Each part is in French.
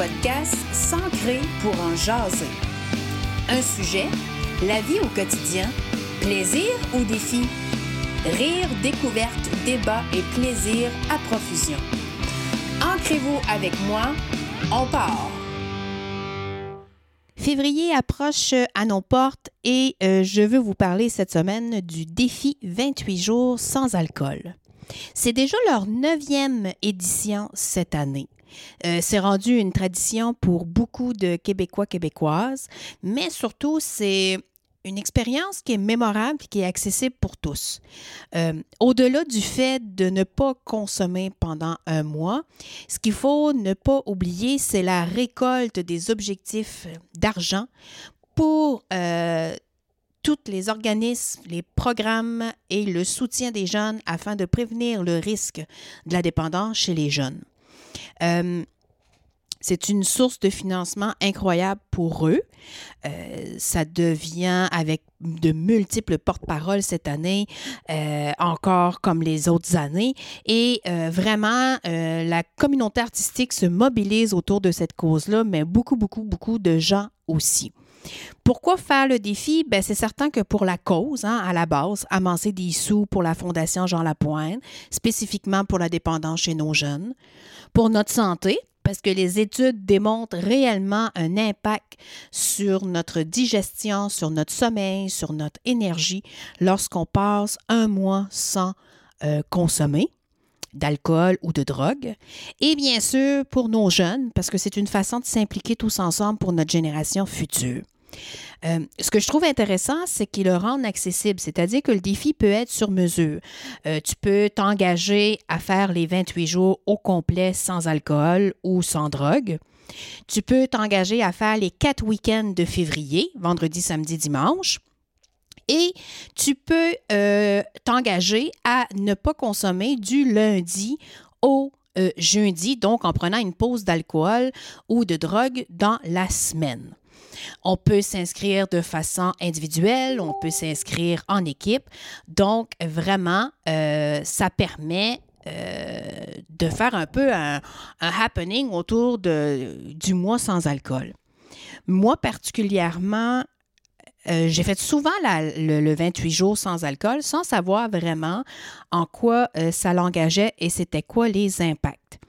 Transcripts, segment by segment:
podcast S'ancrer pour en jaser. Un sujet, la vie au quotidien, plaisir ou défi? Rire, découverte, débat et plaisir à profusion. Ancrez-vous avec moi, on part! Février approche à nos portes et euh, je veux vous parler cette semaine du défi 28 jours sans alcool. C'est déjà leur neuvième édition cette année. Euh, c'est rendu une tradition pour beaucoup de Québécois, Québécoises, mais surtout, c'est une expérience qui est mémorable et qui est accessible pour tous. Euh, au-delà du fait de ne pas consommer pendant un mois, ce qu'il faut ne pas oublier, c'est la récolte des objectifs d'argent pour euh, tous les organismes, les programmes et le soutien des jeunes afin de prévenir le risque de la dépendance chez les jeunes. Euh, c'est une source de financement incroyable pour eux. Euh, ça devient avec de multiples porte-paroles cette année, euh, encore comme les autres années. Et vraiment, la communauté artistique se mobilise autour de cette cause-là, mais beaucoup, beaucoup, beaucoup de gens aussi. Pourquoi faire le défi? Ben, c'est certain que pour la cause, hein, à la base, amasser des sous pour la Fondation Jean Lapointe, spécifiquement pour la dépendance chez nos jeunes. Pour notre santé, parce que les études démontrent réellement un impact sur notre digestion, sur notre sommeil, sur notre énergie lorsqu'on passe un mois sans euh, consommer d'alcool ou de drogue. Et bien sûr, pour nos jeunes, parce que c'est une façon de s'impliquer tous ensemble pour notre génération future. Euh, ce que je trouve intéressant, c'est qu'il le rend accessible, c'est-à-dire que le défi peut être sur mesure. Euh, tu peux t'engager à faire les 28 jours au complet sans alcool ou sans drogue. Tu peux t'engager à faire les quatre week-ends de février, vendredi, samedi, dimanche. Et tu peux euh, t'engager à ne pas consommer du lundi au jeudi, donc en prenant une pause d'alcool ou de drogue dans la semaine. On peut s'inscrire de façon individuelle, on peut s'inscrire en équipe. Donc, vraiment, euh, ça permet euh, de faire un peu un, happening autour de, du mois sans alcool. Moi, particulièrement, euh, j'ai fait souvent le, 28 jours sans alcool sans savoir vraiment en quoi ça l'engageait et c'était quoi les impacts.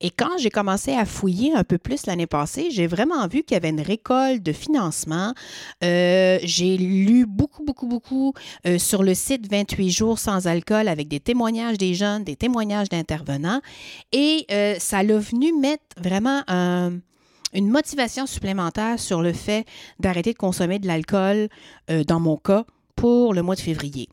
Et quand j'ai commencé à fouiller un peu plus l'année passée, j'ai vraiment vu qu'il y avait une récolte de financement. Euh, j'ai lu beaucoup, beaucoup, beaucoup euh, sur le site 28 jours sans alcool avec des témoignages des jeunes, des témoignages d'intervenants. Et euh, ça l'a venu mettre vraiment une motivation supplémentaire sur le fait d'arrêter de consommer de l'alcool, dans mon cas, pour le mois de février.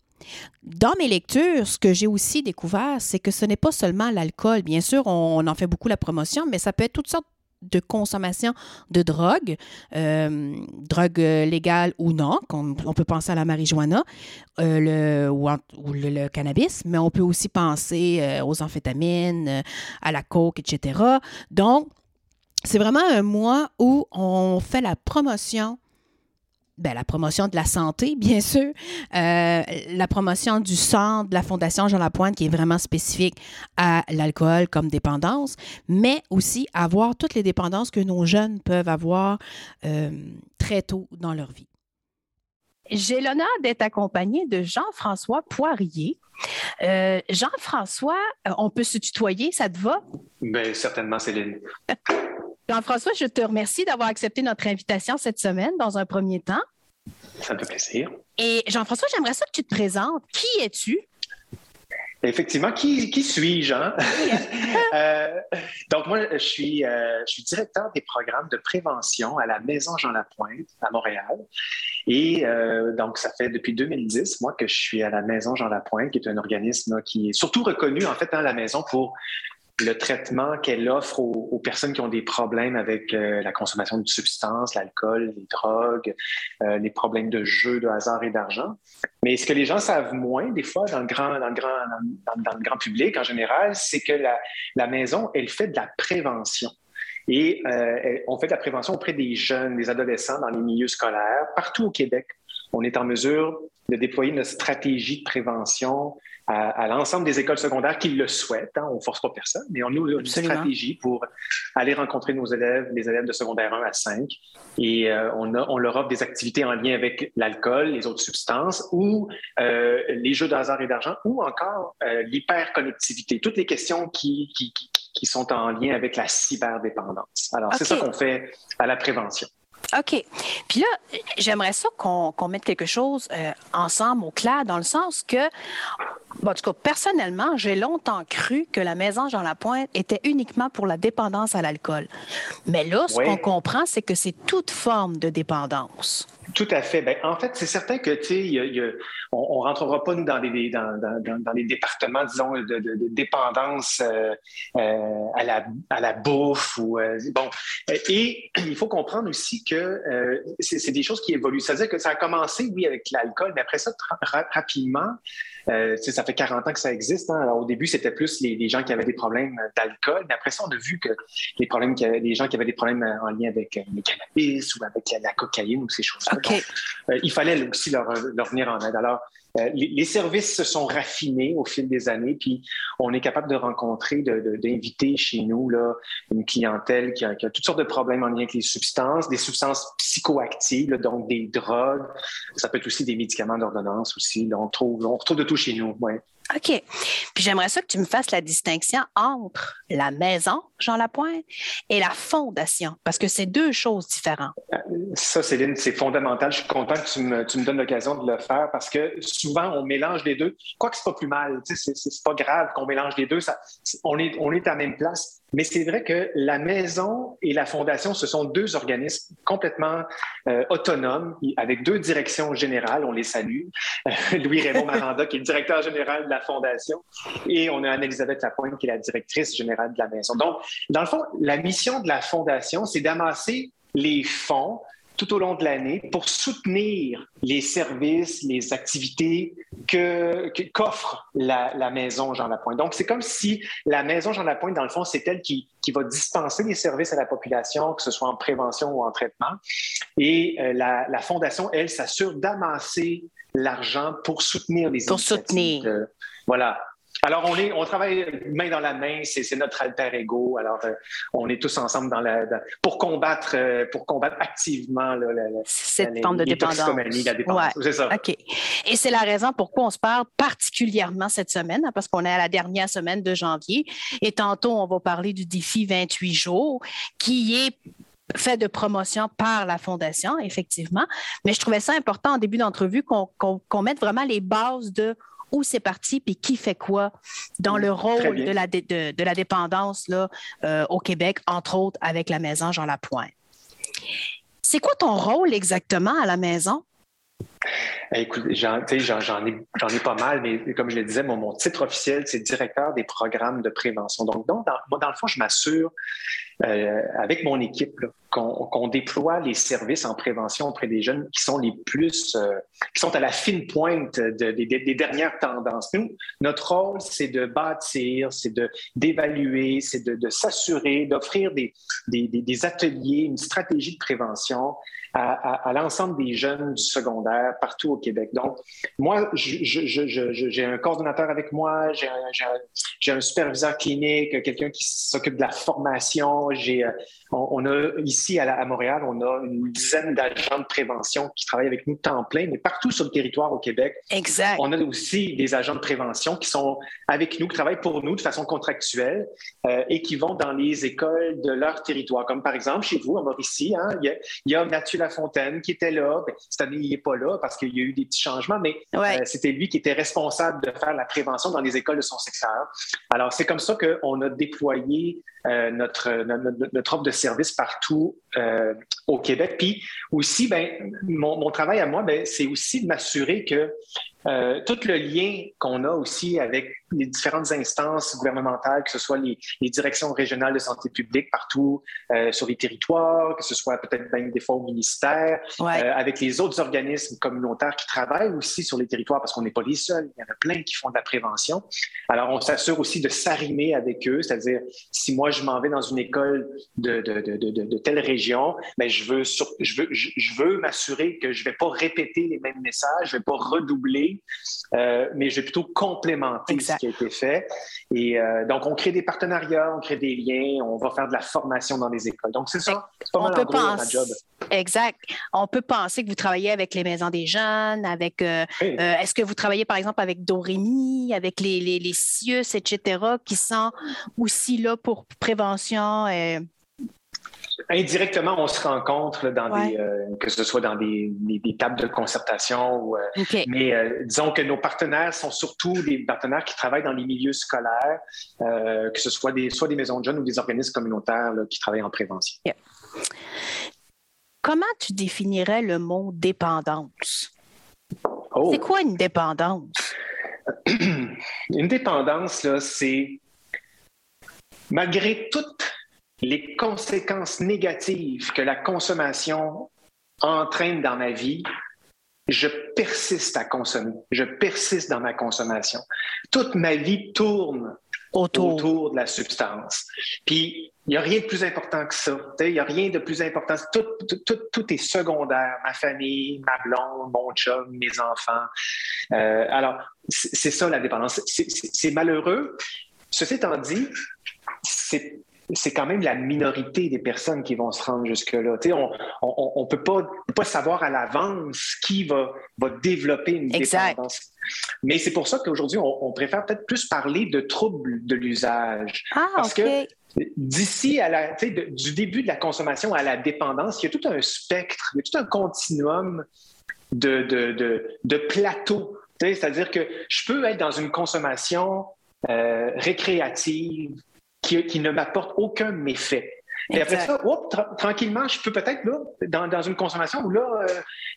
Dans mes lectures, ce que j'ai aussi découvert, c'est que ce n'est pas seulement l'alcool. Bien sûr, on, en fait beaucoup la promotion, mais ça peut être toutes sortes de consommation de drogue, euh, drogue légale ou non. On, peut penser à la marijuana euh, le, ou, le, cannabis, mais on peut aussi penser euh, aux amphétamines, à la coke, etc. Donc, c'est vraiment un mois où on fait la promotion ben, la promotion de la santé, bien sûr, euh, la promotion du centre de la Fondation Jean Lapointe qui est vraiment spécifique à l'alcool comme dépendance, mais aussi avoir toutes les dépendances que nos jeunes peuvent avoir euh, très tôt dans leur vie. J'ai l'honneur d'être accompagné de Jean-François Poirier. Euh, Jean-François, on peut se tutoyer, ça te va? Bien, certainement, Céline. Jean-François, je te remercie d'avoir accepté notre invitation cette semaine dans un premier temps. Ça me fait plaisir. Et Jean-François, j'aimerais ça que tu te présentes. Qui es-tu? Effectivement, qui, suis-je? Hein? Euh, donc, moi, je suis, euh, je suis directeur des programmes de prévention à la Maison Jean Lapointe à Montréal. Et euh, donc, ça fait depuis 2010, moi, que je suis à la Maison Jean Lapointe, qui est un organisme qui est surtout reconnu, en fait, dans la maison pour le traitement qu'elle offre aux, personnes qui ont des problèmes avec euh, la consommation de substances, l'alcool, les drogues, euh, les problèmes de jeu, de hasard et d'argent. Mais ce que les gens savent moins, des fois, dans le grand, dans le grand, dans, le grand public en général, c'est que la, maison, elle fait de la prévention. Et euh, on fait de la prévention auprès des jeunes, des adolescents dans les milieux scolaires, partout au Québec. On est en mesure de déployer notre stratégie de prévention à, l'ensemble des écoles secondaires qui le souhaitent. Hein. On ne force pas personne, mais on a une stratégie pour aller rencontrer nos élèves, les élèves de secondaire 1 à 5, et euh, on, a, on, leur offre des activités en lien avec l'alcool, les autres substances, ou euh, les jeux de hasard et d'argent, ou encore euh, l'hyperconnectivité, toutes les questions qui, qui, qui, sont en lien avec la cyberdépendance. Alors, c'est ça qu'on fait à la prévention. OK. Puis là, j'aimerais ça qu'on mette quelque chose euh, ensemble au clair, dans le sens que, bon, en tout cas, personnellement, j'ai longtemps cru que la maison Jean Lapointe était uniquement pour la dépendance à l'alcool. Mais là, ce qu'on comprend, c'est que c'est toute forme de dépendance. Tout à fait. Ben, en fait, c'est certain que, tu sais, on ne rentrera pas, nous, dans les, dans, dans, dans les départements, disons, de, de, dépendance euh, euh, à, la, à la bouffe. Ou, euh, bon. Et il faut comprendre aussi que c'est des choses qui évoluent. C'est-à-dire que ça a commencé, oui, avec l'alcool, mais après ça, rapidement, euh, ça fait 40 ans que ça existe. Hein. Alors, au début, c'était plus les, gens qui avaient des problèmes d'alcool. Mais après ça, on a vu que les problèmes, les gens qui avaient des problèmes en lien avec le cannabis ou avec la, cocaïne ou ces choses-là. Euh, il fallait aussi leur, leur venir en aide. Alors, euh, les, services se sont raffinés au fil des années, puis on est capable de rencontrer, d'inviter chez nous là, une clientèle qui a, toutes sortes de problèmes en lien avec les substances, des substances psychoactives, donc des drogues. Ça peut être aussi des médicaments d'ordonnance aussi. on, trouve, on retrouve de tout chez nous. Ouais. OK. Puis j'aimerais ça que tu me fasses la distinction entre la maison, Jean Lapointe, et la fondation, parce que c'est deux choses différentes. Ça, Céline, c'est fondamental. Je suis content que tu me, donnes l'occasion de le faire parce que souvent, on mélange les deux. Quoi que c'est pas plus mal, c'est pas grave qu'on mélange les deux. On est à la même place. Mais c'est vrai que la maison et la fondation, ce sont deux organismes complètement euh, autonomes, avec deux directions générales. On les salue. Louis-Raymond Maranda, qui est le directeur général de la fondation, et on a Anne-Elisabeth Lapointe, qui est la directrice générale de la maison. Donc, dans le fond, la mission de la fondation, c'est d'amasser les fonds tout au long de l'année pour soutenir les services, les activités que, qu'offre la, la, maison Jean Lapointe. Donc, c'est comme si la maison Jean Lapointe, dans le fond, c'est elle qui, qui va dispenser les services à la population, que ce soit en prévention ou en traitement. Et euh, la, la, fondation, elle, s'assure d'amasser l'argent pour soutenir les Pour soutenir. voilà, alors, on, est, on travaille main dans la main, c'est notre alter ego. Alors, euh, on est tous ensemble dans la, pour, combattre, euh, pour combattre activement cette forme de dépendance. La dépendance. C'est ça. OK. Et c'est la raison pourquoi on se parle particulièrement cette semaine, hein, parce qu'on est à la dernière semaine de janvier. Et tantôt, on va parler du défi 28 jours, qui est fait de promotion par la Fondation, effectivement. Mais je trouvais ça important en début d'entrevue qu'on mette vraiment les bases de où c'est parti puis qui fait quoi dans le rôle de la, de, la dépendance là, euh, au Québec, entre autres avec la maison Jean Lapointe. C'est quoi ton rôle exactement à la maison? Eh, écoute, j'en ai, pas mal, mais comme je le disais, mon, titre officiel, c'est directeur des programmes de prévention. Donc, dans, dans le fond, je m'assure euh, avec mon équipe qu'on déploie les services en prévention auprès des jeunes qui sont les plus, euh, qui sont à la fine pointe des dernières tendances. Nous, notre rôle, c'est de bâtir, c'est d'évaluer, c'est de, s'assurer, d'offrir des, des, des ateliers, une stratégie de prévention à, l'ensemble des jeunes du secondaire partout au Québec. Donc, moi, j'ai un coordonnateur avec moi, j'ai un, un, superviseur clinique, quelqu'un qui s'occupe de la formation. J'ai, euh, on, a ici à, à, Montréal, on a une dizaine d'agents de prévention qui travaillent avec nous temps plein, mais partout sur le territoire au Québec. Exact. On a aussi des agents de prévention qui sont avec nous, qui travaillent pour nous de façon contractuelle euh, et qui vont dans les écoles de leur territoire. Comme par exemple, chez vous, à Mauricie, hein, il, y a, il y a Mathieu Fontaine qui était là. Ben, cette année, il n'est pas là parce qu'il y a eu des petits changements, mais euh, c'était lui qui était responsable de faire la prévention dans les écoles de son secteur. Alors, c'est comme ça qu'on a déployé euh, notre, notre, offre de service partout euh, au Québec. Puis aussi, ben, mon, travail à moi, ben, c'est aussi de m'assurer que euh, tout le lien qu'on a aussi avec les différentes instances gouvernementales, que ce soit les, directions régionales de santé publique partout euh, sur les territoires, que ce soit peut-être même des fois au ministère, euh, avec les autres organismes communautaires qui travaillent aussi sur les territoires, parce qu'on n'est pas les seuls, il y en a plein qui font de la prévention. Alors, on s'assure aussi de s'arrimer avec eux, c'est-à-dire, si moi je m'en vais dans une école de, de, de, de telle région, ben, je veux, je veux, je veux m'assurer que je ne vais pas répéter les mêmes messages, je ne vais pas redoubler, euh, mais je vais plutôt complémenter ce qui a été fait. Et euh, donc, on crée des partenariats, on crée des liens, on va faire de la formation dans les écoles. Donc, c'est ça. C'est pas mal en gros, job. Exact. On peut penser que vous travaillez avec les maisons des jeunes, avec. Euh, est-ce que vous travaillez, par exemple, avec Dorémy, avec les, les, les CIUS, etc., qui sont aussi là pour prévention? indirectement, on se rencontre dans des, euh, que ce soit dans des, tables de concertation. Ou, euh, Mais euh, disons que nos partenaires sont surtout des partenaires qui travaillent dans les milieux scolaires, que ce soit des, soit des maisons de jeunes ou des organismes communautaires qui travaillent en prévention. Comment tu définirais le mot dépendance? Oh. C'est quoi une dépendance? une dépendance, c'est malgré toute les conséquences négatives que la consommation entraîne dans ma vie, je persiste à consommer. Je persiste dans ma consommation. Toute ma vie tourne autour, de la substance. Puis, il n'y a rien de plus important que ça. Il n'y a rien de plus important. Tout, est secondaire. Ma famille, ma blonde, mon chum, mes enfants. Euh, alors, c'est ça la dépendance. C'est malheureux. Ceci étant dit, c'est c'est quand même la minorité des personnes qui vont se rendre jusque-là. On ne peut pas, pas savoir à l'avance qui va, va développer une dépendance. Mais c'est pour ça qu'aujourd'hui, on, préfère peut-être plus parler de troubles de l'usage. Ah, Parce que d'ici à la, du début de la consommation à la dépendance, il y a tout un spectre, il y a tout un continuum de, de, de, de plateaux. C'est-à-dire que je peux être dans une consommation euh, récréative, qui, ne m'apporte aucun méfait. Et après ça, tranquillement, je peux peut-être, là, dans, une consommation où là, euh,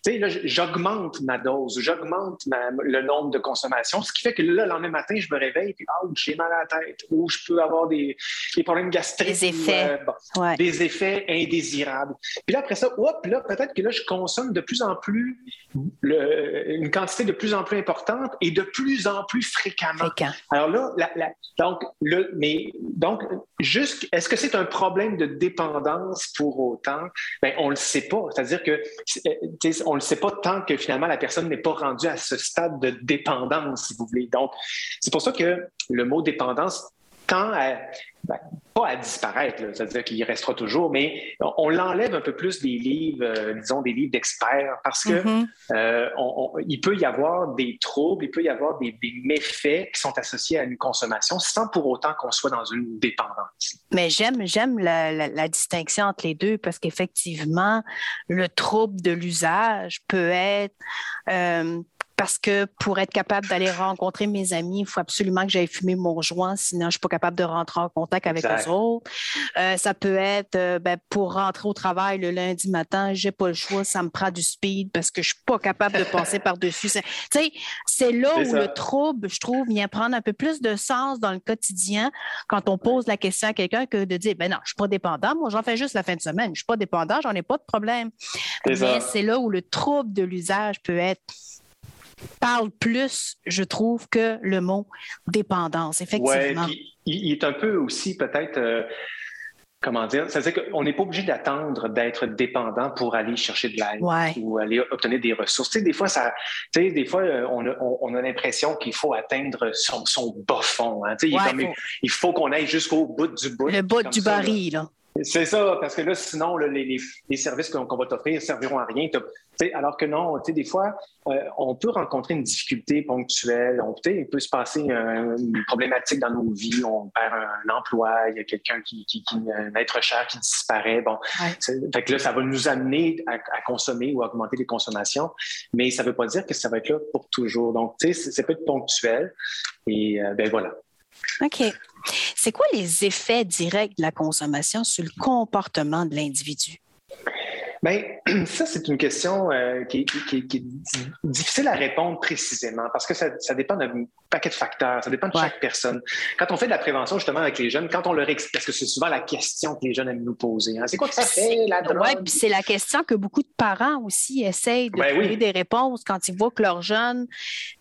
tu sais, j'augmente ma dose, j'augmente le nombre de consommations, ce qui fait que là, le lendemain matin, je me réveille et ah, j'ai mal à la tête, ou je peux avoir des, problèmes gastriques. Des effets. Euh, des effets indésirables. Puis là, après ça, hop, là, peut-être que là, je consomme de plus en plus, une quantité de plus en plus importante et de plus en plus fréquemment. Fréquent. Alors là, donc, le, mais, donc, juste, est-ce que c'est un problème de dépendance pour autant? Bien, on ne le sait pas. C'est-à-dire que on ne le sait pas tant que finalement la personne n'est pas rendue à ce stade de dépendance, si vous voulez. Donc, c'est pour ça que le mot dépendance tend à, ben, pas à disparaître, c'est-à-dire qu'il restera toujours, mais on, l'enlève un peu plus des livres, euh, disons des livres d'experts, parce que mm-hmm. euh, il peut y avoir des troubles, il peut y avoir des, méfaits qui sont associés à une consommation, sans pour autant qu'on soit dans une dépendance. Mais j'aime j'aime la, distinction entre les deux, parce qu'effectivement, le trouble de l'usage peut être euh, parce que pour être capable d'aller rencontrer mes amis, il faut absolument que j'aille fumer mon joint, sinon je ne suis pas capable de rentrer en contact avec eux autres. Euh, ça peut être euh, ben, pour rentrer au travail le lundi matin, j'ai pas le choix, ça me prend du speed parce que je suis pas capable de passer par-dessus. C'est là où le trouble, je trouve, vient prendre un peu plus de sens dans le quotidien quand on pose la question à quelqu'un que de dire, ben non, je suis pas dépendant, moi j'en fais juste la fin de semaine, je suis pas dépendant, j'en ai pas de problème. Mais c'est là où le trouble de l'usage peut être parle plus, je trouve, que le mot dépendance, effectivement. Oui, il, est un peu aussi peut-être. Euh, comment dire? C'est-à-dire qu'on n'est pas obligé d'attendre d'être dépendant pour aller chercher de l'aide ou aller obtenir des ressources. Tu sais, des fois, ça, tu sais, des fois, euh, on a, l'impression qu'il faut atteindre son, son bas fond. Hein. Tu sais, il, faut, qu'on aille jusqu'au bout du bout. Le bout du baril, là. C'est ça, parce que là, sinon, les, services qu'on va t'offrir ne serviront à rien. Alors que non, des fois, euh, on peut rencontrer une difficulté ponctuelle, on, il peut se passer une problématique dans nos vies, on perd un, emploi, il y a quelqu'un qui, qui, un être cher qui disparaît. Bon, fait que là, ça va nous amener à, consommer ou à augmenter les consommations, mais ça ne veut pas dire que ça va être là pour toujours. Donc, tu sais, ça peut être ponctuel. Et euh, ben voilà. OK. C'est quoi les effets directs de la consommation sur le comportement de l'individu? Bien, ça, c'est une question euh, qui, est difficile à répondre précisément parce que ça, dépend d'un paquet de facteurs, ça dépend de chaque personne. Quand on fait de la prévention, justement, avec les jeunes, quand on leur explique, parce que c'est souvent la question que les jeunes aiment nous poser, hein, c'est quoi que ça fait, la drogue? Oui, puis c'est la question que beaucoup de parents aussi essayent de ben trouver des réponses quand ils voient que leur jeune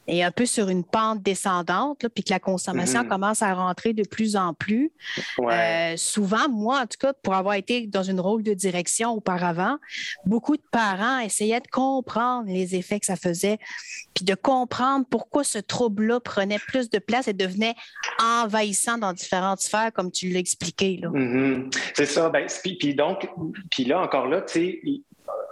est un peu sur une pente descendante, puis que la consommation mm-hmm. commence à rentrer de plus en plus. Euh, souvent, moi, en tout cas, pour avoir été dans une rôle de direction auparavant, beaucoup de parents essayaient de comprendre les effets que ça faisait, puis de comprendre pourquoi ce trouble-là prenait plus de place et devenait envahissant dans différentes sphères, comme tu l'as expliqué. Mm-hmm. C'est ça. Ben, puis, donc, puis là, encore là,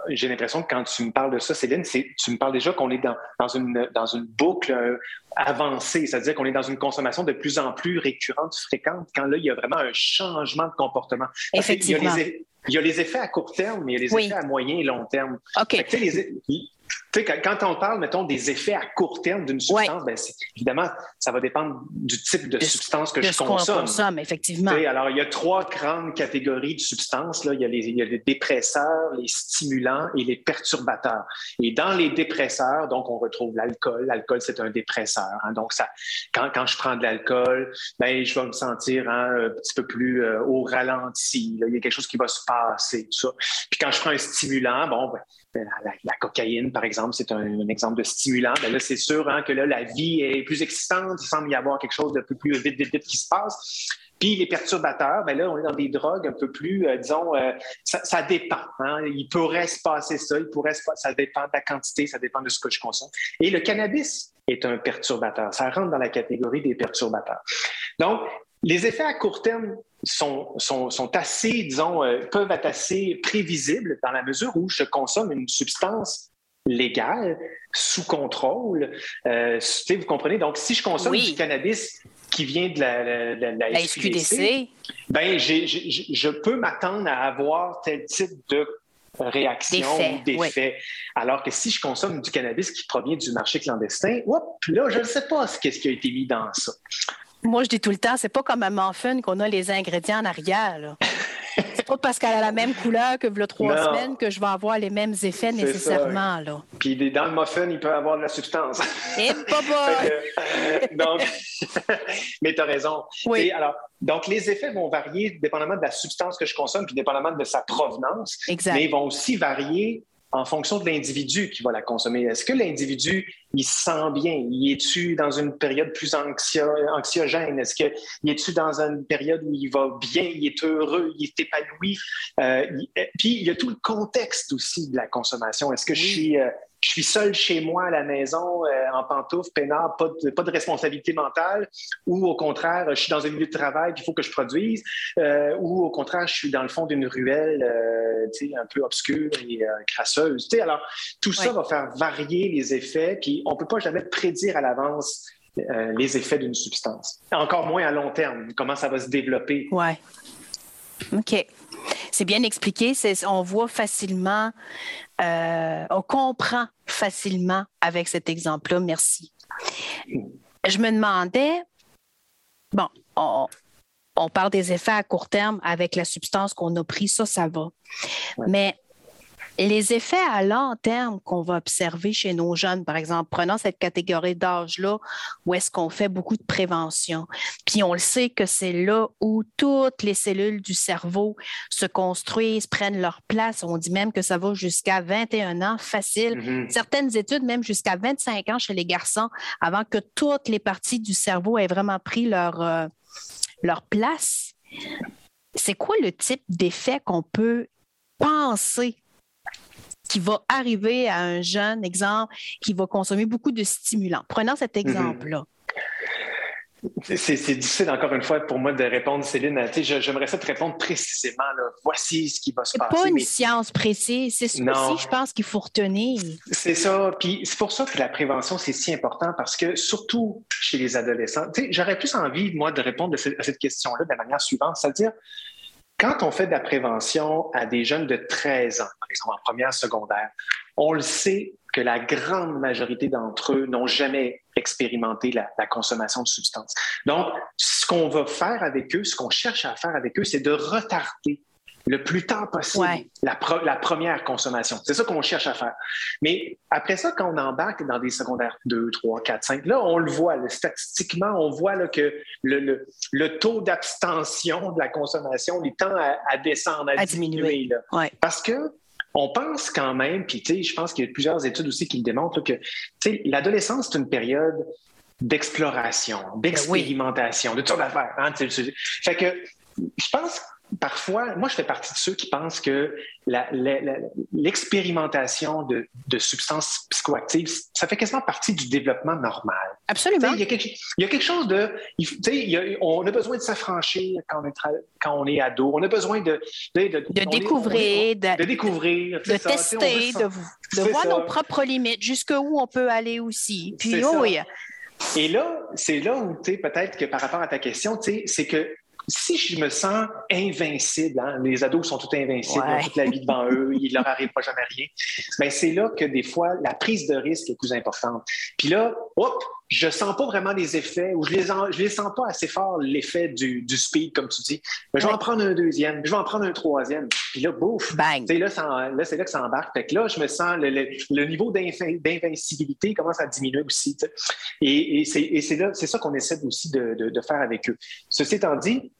j'ai l'impression que quand tu me parles de ça, Céline, tu me parles déjà qu'on est dans, dans, une, dans une boucle euh, avancée, c'est-à-dire qu'on est dans une consommation de plus en plus récurrente, fréquente, quand là, il y a vraiment un changement de comportement. Effectivement. Il y, a les, effets à court terme, mais il y a les effets à moyen et long terme. OK quand on parle, mettons, des effets à court terme d'une substance, ben, évidemment, ça va dépendre du type de, substance que je consomme. consomme. effectivement. alors, il y a trois grandes catégories de substances. Là. Il, y a les, dépresseurs, les stimulants et les perturbateurs. Et dans les dépresseurs, donc, on retrouve l'alcool. L'alcool, c'est un dépresseur. Hein. Donc, ça, quand, quand, je prends de l'alcool, ben, je vais me sentir hein, un petit peu plus euh, au ralenti. Il y a quelque chose qui va se passer, tout ça. Puis quand je prends un stimulant, bon, ben, la, cocaïne, par exemple, c'est un, exemple de stimulant. Ben là, c'est sûr hein, que là, la vie est plus excitante. Il semble y avoir quelque chose de plus, plus vite, vite, vite qui se passe. Puis les perturbateurs, ben là, on est dans des drogues un peu plus, euh, disons, euh, ça, dépend. Hein. Il pourrait se passer ça, il pourrait ça dépend de la quantité, ça dépend de ce que je consomme. Et le cannabis est un perturbateur. Ça rentre dans la catégorie des perturbateurs. Donc, les effets à court terme sont, sont, assez, disons, euh, peuvent être assez prévisibles dans la mesure où je consomme une substance légale, sous contrôle. Euh, vous comprenez? Donc, si je consomme du cannabis qui vient de la, la, SQDC, ben, je peux m'attendre à avoir tel type de réaction ou d'effet. Alors que si je consomme du cannabis qui provient du marché clandestin, hop, là, je ne sais pas ce qui a été mis dans ça. Moi, je dis tout le temps, c'est pas comme un muffin qu'on a les ingrédients en arrière. c'est pas parce qu'elle a la même couleur que le trois semaines que je vais avoir les mêmes effets nécessairement. là. Puis dans le muffin, il peut avoir de la substance. Et pas donc, mais tu as raison. Oui. alors, donc, les effets vont varier dépendamment de la substance que je consomme, puis dépendamment de sa provenance. Exact. Mais ils vont aussi varier en fonction de l'individu qui va la consommer. Est-ce que l'individu, il se sent bien? Y est-tu dans une période plus anxiogène? Est-ce qu'il est-tu dans une période où il va bien, il est heureux, il est épanoui? Euh, puis, il y a tout le contexte aussi de la consommation. Est-ce que je suis... Euh, je suis seul chez moi à la maison, euh, en pantoufles, peinard, pas de, pas de responsabilité mentale, ou au contraire, je suis dans un milieu de travail, il faut que je produise, euh, ou au contraire, je suis dans le fond d'une ruelle euh, un peu obscure et crasseuse. alors, tout ça va faire varier les effets, puis on ne peut pas jamais prédire à l'avance les effets d'une substance. Encore moins à long terme, comment ça va se développer. Oui. OK. C'est bien expliqué. On voit facilement, euh, on comprend facilement avec cet exemple-là. Merci. Je me demandais, bon, on, parle des effets à court terme avec la substance qu'on a pris, ça, ça va. Mais les effets à long terme qu'on va observer chez nos jeunes, par exemple, prenant cette catégorie d'âge-là, où est-ce qu'on fait beaucoup de prévention, puis on le sait que c'est là où toutes les cellules du cerveau se construisent, prennent leur place. On dit même que ça va jusqu'à 21 ans facile. Mm-hmm. Certaines études, même jusqu'à 25 ans chez les garçons, avant que toutes les parties du cerveau aient vraiment pris leur, euh, leur place. C'est quoi le type d'effet qu'on peut penser qui va arriver à un jeune, exemple, qui va consommer beaucoup de stimulants. Prenons cet mhm. exemple-là. C'est difficile, encore une fois, pour moi de répondre, Céline. J'aimerais ça te répondre précisément. Voici ce qui va se passer. pas une science précise. C'est ça aussi, je pense, qu'il faut retenir. C'est ça. Puis c'est pour ça que la prévention, c'est si important parce que, surtout chez les adolescents, j'aurais plus envie, moi, de répondre à cette question-là de la manière suivante, c'est-à-dire, quand on fait de la prévention à des jeunes de 13 ans, par exemple en première secondaire, on le sait que la grande majorité d'entre eux n'ont jamais expérimenté la, consommation de substances. Donc, ce qu'on va faire avec eux, ce qu'on cherche à faire avec eux, c'est de retarder le plus tard possible la, la, première consommation. C'est ça qu'on cherche à faire. Mais après ça, quand on embarque dans des secondaires 2, 3, 4, 5, là, on le voit. statistiquement, on voit là, que le, le, taux d'abstention de la consommation, il tend à, descendre, à, diminuer. Parce que on pense quand même, puis je pense qu'il y a plusieurs études aussi qui le démontrent, que l'adolescence, c'est une période d'exploration, ben d'expérimentation, de toutes sortes d'affaires. Hein, fait que je pense parfois, moi, je fais partie de ceux qui pensent que l'expérimentation de, substances psychoactives, ça fait quasiment partie du développement normal. Absolument. Il y, a quelque, chose de... on a besoin de s'affranchir quand, quand, on est ado. On a besoin de... De, découvrir. de, découvrir. De tester, de, voir nos propres limites, jusqu'où on peut aller aussi. Puis, oui. Et là, c'est là où, tu sais, peut-être que par rapport à ta question, tu sais, c'est que si je me sens invincible, hein, les ados sont tous invincibles, ont toute la vie devant eux, il leur arrivera jamais rien, ben c'est là que des fois, la prise de risque est plus importante. Puis là, hop, je sens pas vraiment les effets ou je les, je les sens pas assez fort l'effet du, du, speed, comme tu dis. Mais je vais en prendre un deuxième, je vais en prendre un troisième. Puis là, bouf! Bang! Là, là c'est là que ça embarque. Fait que là, je me sens, le, le, niveau d'invincibilité commence à diminuer aussi. Et, et c'est là, c'est ça qu'on essaie aussi de, de, de faire avec eux. Ceci étant dit,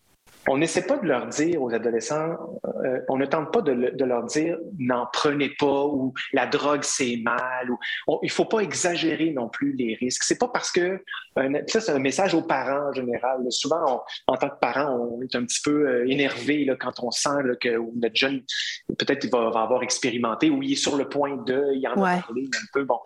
on n'essaie pas de leur dire aux adolescents, euh, on ne tente pas de, leur dire n'en prenez pas ou la drogue c'est mal. Ou, il ne faut pas exagérer non plus les risques. C'est pas parce que ça c'est un message aux parents en général. Souvent, en tant que parent, on est un petit peu euh, énervé là, quand on sent que notre jeune peut-être il va, avoir expérimenté ou il est sur le point de, il en a parlé un peu. Bon,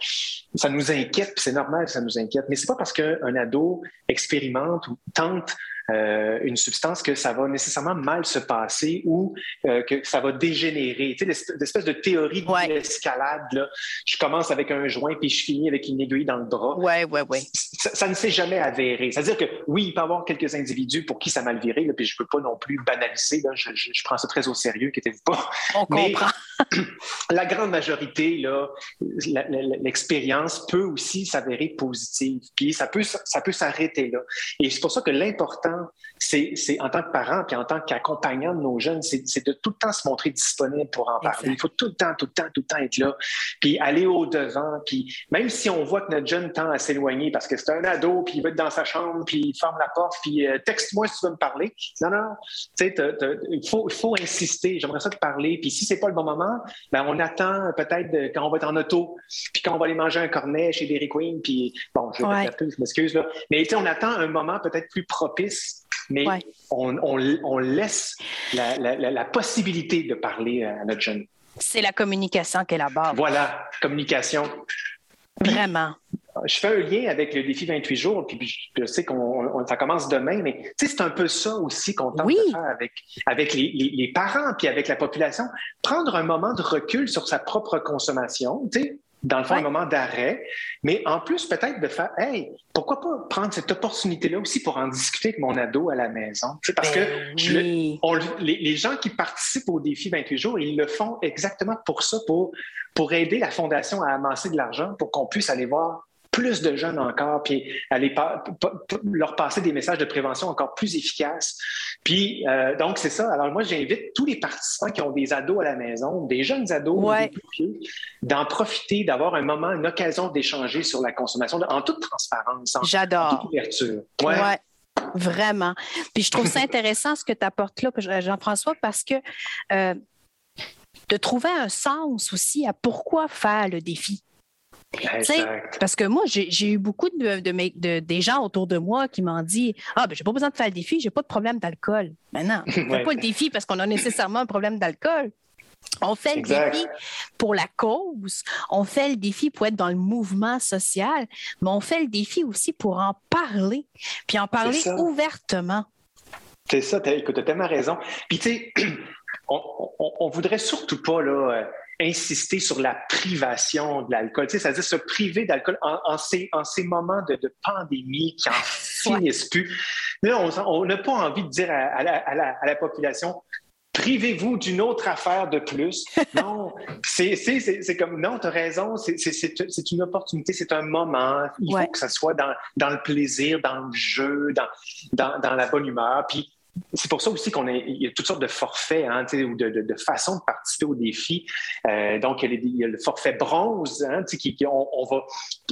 ça nous inquiète, c'est normal que ça nous inquiète. Mais c'est pas parce qu'un ado expérimente ou tente euh, une substance que ça va nécessairement mal se passer ou euh, que ça va dégénérer. Tu sais, l'espèce de théorie de l'escalade, je commence avec un joint puis je finis avec une aiguille dans le bras. Ouais, ouais, ouais. Ça, ne s'est jamais avéré. C'est-à-dire que oui, il peut y avoir quelques individus pour qui ça a mal viré, là, puis je ne peux pas non plus banaliser. je, prends ça très au sérieux, quittez vous pas. On comprend. la grande majorité, l'expérience peut aussi s'avérer positive. Puis ça peut, ça peut s'arrêter là. Et c'est pour ça que l'important c'est en tant que parent puis en tant qu'accompagnant de nos jeunes, c'est de tout le temps se montrer disponible pour en parler. Il faut tout le temps, tout le temps, tout le temps être là, puis aller au-devant. Puis même si on voit que notre jeune tend à s'éloigner parce que c'est un ado, puis il va être dans sa chambre, puis il ferme la porte, puis euh, texte-moi si tu veux me parler. Non, non, tu sais, il faut, faut insister. J'aimerais ça te parler. Puis si c'est pas le bon moment, ben on attend peut-être quand on va être en auto, puis quand on va aller manger un cornet chez Dairy Queen, puis bon, je vais je m'excuse là. Mais tu sais, on attend un moment peut-être plus propice mais on, laisse la, possibilité de parler à notre jeune. C'est la communication qui est la base. Voilà, communication. Vraiment. Je fais un lien avec le défi 28 jours, puis je sais qu'on ça commence demain, mais c'est un peu ça aussi qu'on tente de faire avec, avec les, les, parents puis avec la population. Prendre un moment de recul sur sa propre consommation. Tu sais, dans le fond, un moment d'arrêt, mais en plus, peut-être de faire, hey, pourquoi pas prendre cette opportunité-là aussi pour en discuter avec mon ado à la maison? parce que ben les, gens qui participent au défi 28 jours, ils le font exactement pour ça, pour, pour aider la Fondation à amasser de l'argent pour qu'on puisse aller voir plus de jeunes encore, puis aller leur passer des messages de prévention encore plus efficaces. Puis, euh, donc, c'est ça. Alors, moi, j'invite tous les participants qui ont des ados à la maison, des jeunes ados, d'en profiter, d'avoir un moment, une occasion d'échanger sur la consommation en toute transparence, en, toute ouverture. Ouais. Vraiment. Puis je trouve ça intéressant ce que tu apportes là, Jean-François, parce que euh, de trouver un sens aussi à pourquoi faire le défi. Parce que moi, j'ai eu beaucoup de, des gens autour de moi qui m'ont dit Ah, ben, j'ai pas besoin de faire le défi, j'ai pas de problème d'alcool. Maintenant, on ne fait pas le défi parce qu'on a nécessairement un problème d'alcool. On fait le défi pour la cause, on fait le défi pour être dans le mouvement social, mais on fait le défi aussi pour en parler, puis en parler ouvertement. C'est ça, écoute, tu as tellement raison. Puis tu sais, on, on, voudrait surtout pas là, euh, insister sur la privation de l'alcool, tu sais, c'est-à-dire se priver d'alcool en, ces, en, ces, moments de, pandémie qui en finissent plus. on n'a pas envie de dire à, la, population privez-vous d'une autre affaire de plus. Non, c'est comme, non, tu as raison, c'est une opportunité, c'est un moment. Il faut que ça soit dans, dans, le plaisir, dans le jeu, dans, dans, dans la bonne humeur. Puis c'est pour ça aussi qu'on il y a toutes sortes de forfaits hein, ou de, façons de participer au défi. Euh, donc, il y, a le forfait bronze, hein, qui, on,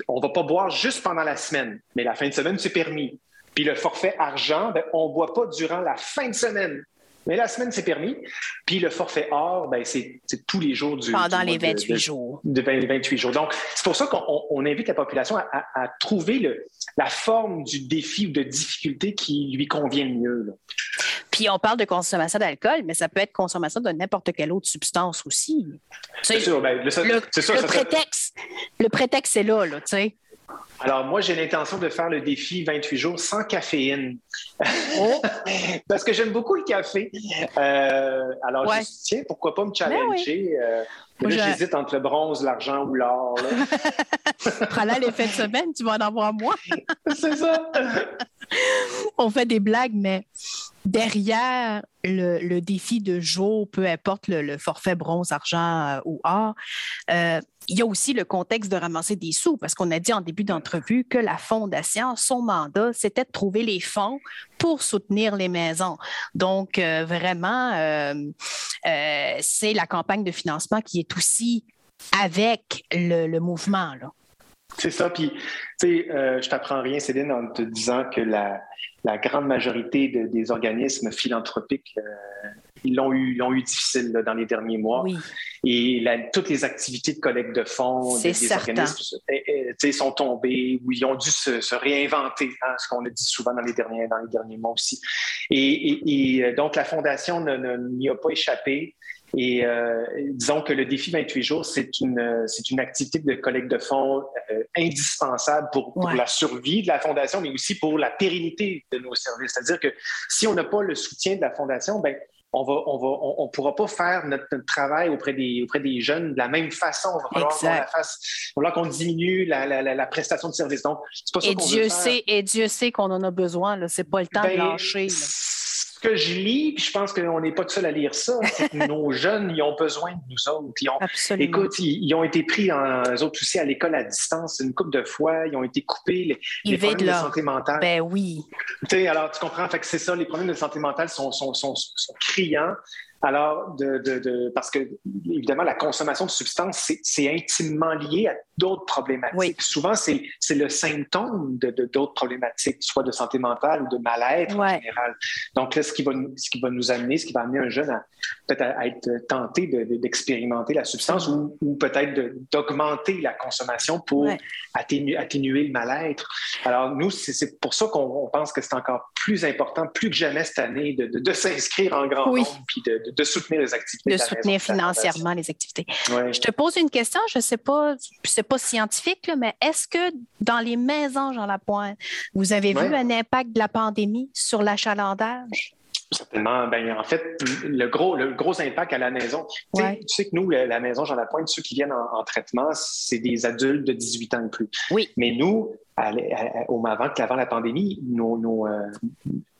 on va pas boire juste pendant la semaine, mais la fin de semaine, c'est permis. Puis le forfait argent, ben, on ne boit pas durant la fin de semaine. Mais la semaine, c'est permis. Puis le forfait or, ben, c'est tous les jours du. Pendant les 28 jours. De, 28 jours. Donc, c'est pour ça qu'on invite la population à, trouver le, la forme du défi ou de difficulté qui lui convient le mieux. Puis on parle de consommation d'alcool, mais ça peut être consommation de n'importe quelle autre substance aussi. C'est sûr. Ben, le, le, prétexte, le prétexte, c'est là, là, tu sais. Alors, moi, j'ai l'intention de faire le défi 28 jours sans caféine. Oh. Parce que j'aime beaucoup le café. Euh, alors, je me suis tiens, pourquoi pas me ben challenger? Euh, j'hésite entre le bronze, l'argent ou l'or. Prends-la les de semaine, tu vas en avoir moins. C'est ça. On fait des blagues, mais derrière le, défi de jour, peu importe le, forfait bronze, argent euh, ou or, euh, il y a aussi le contexte de ramasser des sous, parce qu'on a dit en début d'entrevue que la Fondation, son mandat, c'était de trouver les fonds pour soutenir les maisons. Donc, euh, vraiment, c'est la campagne de financement qui est aussi avec le, mouvement. C'est ça. Puis, tu sais, je t'apprends rien, Céline, en te disant que la, la grande majorité des organismes philanthropiques, euh, ils l'ont eu, l'ont eu difficile dans les derniers mois. Et toutes les activités de collecte de fonds des, organismes eh, eh, sont tombées ou ils ont dû se, réinventer, hein, ce qu'on a dit souvent dans les derniers, dans les derniers mois aussi. Et, euh, donc, la Fondation n'y a pas échappé. Et euh, disons que le défi 28 jours, c'est une, c'est une activité de collecte de fonds euh, indispensable pour, pour la survie de la Fondation, mais aussi pour la pérennité de nos services. C'est-à-dire que si on n'a pas le soutien de la Fondation, ben, on va, on va, on, pourra pas faire notre, travail auprès des, auprès des jeunes de la même façon. Il va falloir qu'on diminue la, la, la, prestation de service. Donc, c'est pas ça et Dieu sait, et Dieu sait qu'on en a besoin. C'est pas le temps de ben, lâcher ce que je lis, je pense qu'on n'est pas de seul à lire ça, c'est que nos jeunes, ils ont besoin de nous autres. Ils ont, écoute, ils, ont été pris, en, eux autres aussi, à l'école à distance une couple de fois. Ils ont été coupés. Les, les problèmes de, santé mentale. Ben oui. alors, tu comprends, fait que c'est ça, les problèmes de santé mentale sont, sont, sont, sont criants. Alors, de, de, de, parce que, évidemment, la consommation de substances, c'est intimement lié à d'autres problématiques. Souvent, c'est le symptôme de d'autres problématiques, soit de santé mentale ou de mal-être en général. Donc là, ce qui, va, ce qui va nous amener, ce qui va amener un jeune à peut-être à, être tenté d'expérimenter la substance ou, ou peut-être d'augmenter la consommation pour atténuer, atténuer le mal-être. Alors, nous, c'est pour ça qu'on pense que c'est encore plus important, plus que jamais cette année, de, de, s'inscrire en grand nombre puis de de, soutenir les activités. De, soutenir financièrement les activités. Je te pose une question, je ne sais pas, c'est pas scientifique, mais est-ce que dans les maisons Jean Lapointe, vous avez vu un impact de la pandémie sur l'achalandage? Certainement. Ben, en fait, le gros, le gros impact à la maison. Tu, sais, que nous, la, maison Jean Lapointe, ceux qui viennent en, traitement, c'est des adultes de 18 ans et plus. Oui. Mais nous, au, avant, avant la pandémie, nos, nos, euh,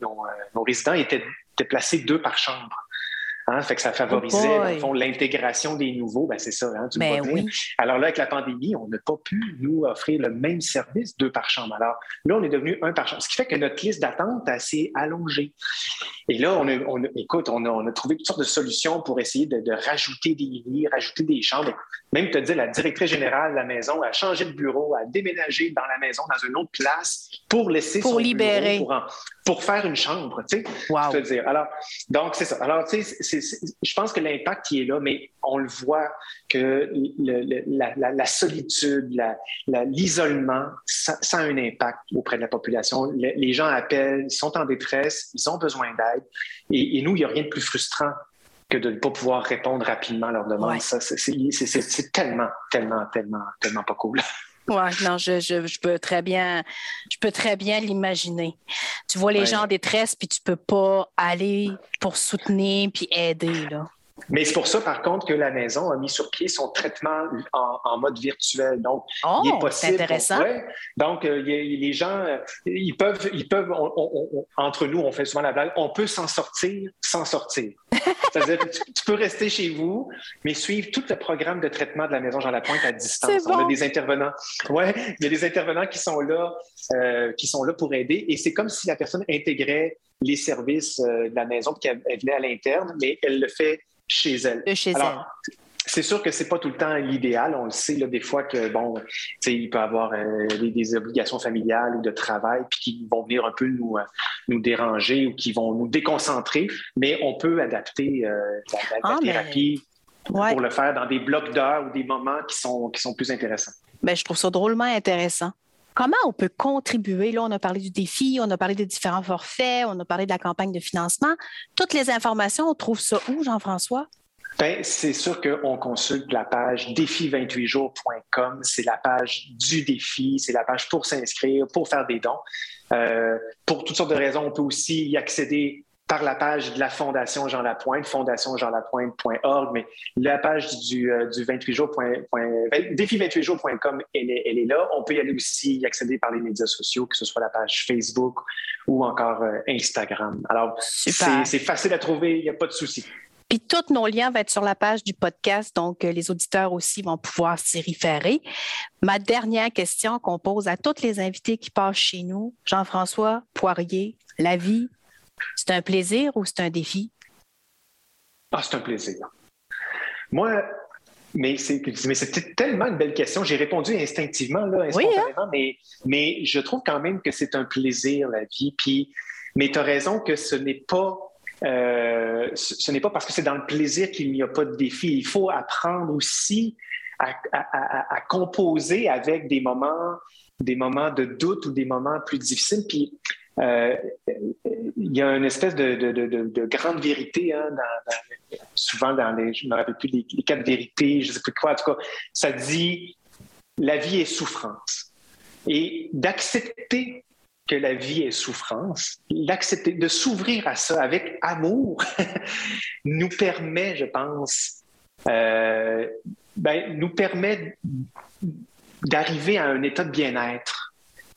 euh, nos résidents étaient, étaient placés deux par chambre. Hein, fait que ça favorisait, oh l'intégration des nouveaux. Ben, c'est ça, hein, tu ben oui. Alors là, avec la pandémie, on n'a pas pu nous offrir le même service, deux par chambre. Alors là, on est devenu un par chambre, ce qui fait que notre liste d'attente est assez allongée. Et là, on, a, on écoute, on a, trouvé toutes sortes de solutions pour essayer de, rajouter des lits, rajouter des chambres. Même, te dire, la directrice générale de la maison a changé de bureau, a déménagé dans la maison, dans une autre place pour laisser pour libérer. pour, pour, faire une chambre, tu sais. Wow. te dire. Alors, donc, c'est ça. Alors, tu sais, je pense que l'impact qui est là, mais on le voit que la, solitude, l'isolement, ça, a un impact auprès de la population. Les, gens appellent, ils sont en détresse, ils ont besoin d'aide. Et, nous, il n'y a rien de plus frustrant que de ne pas pouvoir répondre rapidement à leurs demandes. c'est tellement, tellement, tellement, tellement pas cool. Oui, non, je, peux très bien, je peux très bien l'imaginer. Tu vois les gens en détresse, puis tu peux pas aller pour soutenir puis aider, là. Mais c'est pour ça, par contre, que la maison a mis sur pied son traitement en, mode virtuel. Donc, oh, il est possible. intéressant. Donc, euh, les gens, euh, ils peuvent, ils peuvent entre nous, on fait souvent la blague, on peut s'en sortir sans sortir. C'est-à-dire que tu, peux rester chez vous, mais suivre tout le programme de traitement de la maison Jean Lapointe à distance. On a des intervenants. Ouais, il y a des intervenants qui sont là, euh, qui sont là pour aider. Et c'est comme si la personne intégrait les services de la maison, qu'elle venait à l'interne, mais elle le fait chez elle. De chez elle. C'est sûr que c'est pas tout le temps l'idéal. On le sait là, des fois que bon, il peut avoir des, obligations familiales ou de travail puis qui vont venir un peu nous nous déranger ou qui vont nous déconcentrer. Mais on peut adapter la, ah, thérapie pour le faire dans des blocs d'heures ou des moments qui sont, qui sont plus intéressants. Bien, je trouve ça drôlement intéressant. Comment on peut contribuer? Là, on a parlé du défi, on a parlé des différents forfaits, on a parlé de la campagne de financement. Toutes les informations, on trouve ça où, Jean-François? Bien, c'est sûr qu'on consulte la page défi28jours.com. C'est la page du défi, c'est la page pour s'inscrire, pour faire des dons. Euh, pour toutes sortes de raisons, on peut aussi y accéder par la page de la Fondation Jean Lapointe, fondationjeanlapointe.org, mais la page du, euh, du 28 jours, défi28jours.com, elle est, elle est là. On peut y aller aussi y accéder par les médias sociaux, que ce soit la page Facebook ou encore euh, Instagram. Alors, c'est facile à trouver, il n'y a pas de souci. Puis tous nos liens vont être sur la page du podcast, donc euh, les auditeurs aussi vont pouvoir s'y référer. Ma dernière question qu'on pose à tous les invités qui passent chez nous, Jean-François Poirier, la vie, c'est un plaisir ou c'est un défi? Ah, c'est un plaisir. Moi, mais c'était tellement une belle question. J'ai répondu instinctivement, là, hein? instantanément, mais, mais je trouve quand même que c'est un plaisir, la vie. Puis, mais tu as raison que ce n'est pas. Euh, ce n'est pas parce que c'est dans le plaisir qu'il n'y a pas de défi. Il faut apprendre aussi à, à, composer avec des moments, des moments de doute ou des moments plus difficiles. Puis euh, il y a une espèce de, grande vérité, hein, souvent dans les, je ne me rappelle plus les, quatre vérités, je ne sais plus quoi, en tout cas, ça dit la vie est souffrance. Et d'accepter que la vie est souffrance, l'accepter, de s'ouvrir à ça avec amour, nous permet, je pense, euh, ben, nous permet d'arriver à un état de bien-être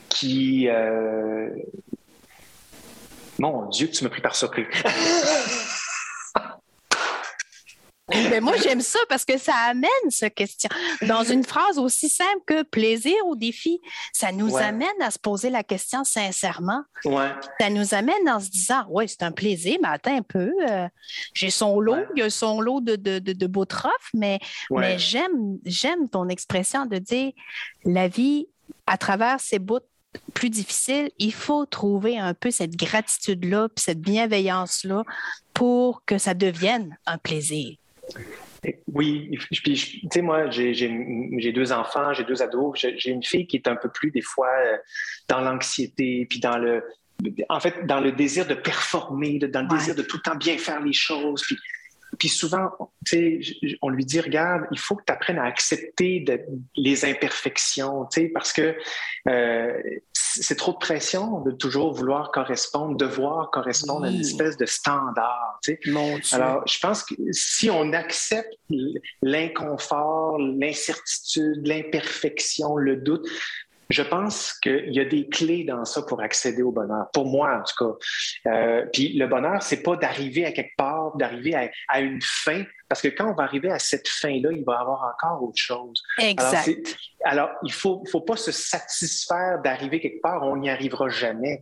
qui, euh, mon Dieu, tu m'as pris par surprise. Mais moi, j'aime ça parce que ça amène ce question. Dans une phrase aussi simple que plaisir ou défi, ça nous amène à se poser la question sincèrement. Ça nous amène en se disant Oui, c'est un plaisir, mais attends un peu. Euh, j'ai son lot, il y a son lot de, de, de, beaux trophées, mais, mais j'aime, j'aime ton expression de dire la vie, à travers ces bouts plus difficile, il faut trouver un peu cette gratitude-là, cette bienveillance-là pour que ça devienne un plaisir. Oui, puis tu sais, moi, j'ai deux enfants, j'ai deux ados. J'ai une fille qui est un peu plus, des fois, euh, dans l'anxiété, puis dans le, en fait, dans le désir de performer, dans le désir de tout le temps bien faire les choses. Puis puis souvent, on lui dit, regarde, il faut que tu apprennes à accepter les imperfections, parce que euh, c'est trop de pression de toujours vouloir correspondre, devoir correspondre à une espèce de standard. Alors, je pense que si on accepte l'inconfort, l'incertitude, l'imperfection, le doute, je pense qu'il y a des clés dans ça pour accéder au bonheur. Pour moi, en tout cas. Euh, puis le bonheur, c'est pas d'arriver à quelque part, d'arriver à, une fin, parce que quand on va arriver à cette fin-là, il va y avoir encore autre chose. Exact. Alors, il faut, faut pas se satisfaire d'arriver quelque part, on n'y arrivera jamais.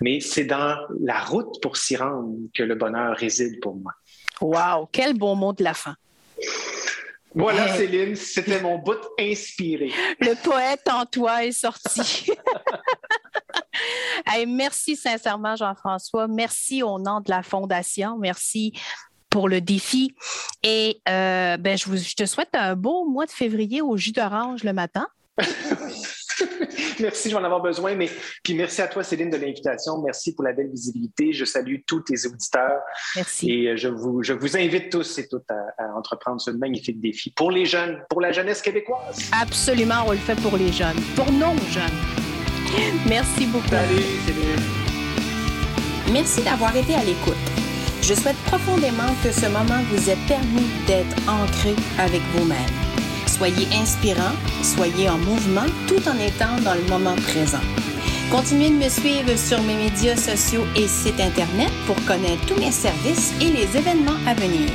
Mais c'est dans la route pour s'y rendre que le bonheur réside pour moi. Wow, quel bon mot de la fin. Voilà, Céline, c'était mon bout inspiré. Le poète en toi est sorti. merci sincèrement, Jean-François. Merci au nom de la Fondation. Merci pour le défi. Et euh, ben, je, je te souhaite un beau mois de février au jus d'orange le matin. merci, je vais en avoir besoin. Mais puis merci à toi, Céline, de l'invitation. Merci pour la belle visibilité. Je salue tous tes auditeurs. Merci. Et euh, je vous, je vous invite tous et toutes à, entreprendre ce magnifique défi pour les jeunes, pour la jeunesse québécoise. Absolument, on le fait pour les jeunes, pour nos jeunes. Merci beaucoup. Salut, Céline. Merci d'avoir été à l'écoute. Je souhaite profondément que ce moment vous ait permis d'être ancré avec vous-même. Soyez inspirant, soyez en mouvement tout en étant dans le moment présent. Continuez de me suivre sur mes médias sociaux et site Internet pour connaître tous mes services et les événements à venir.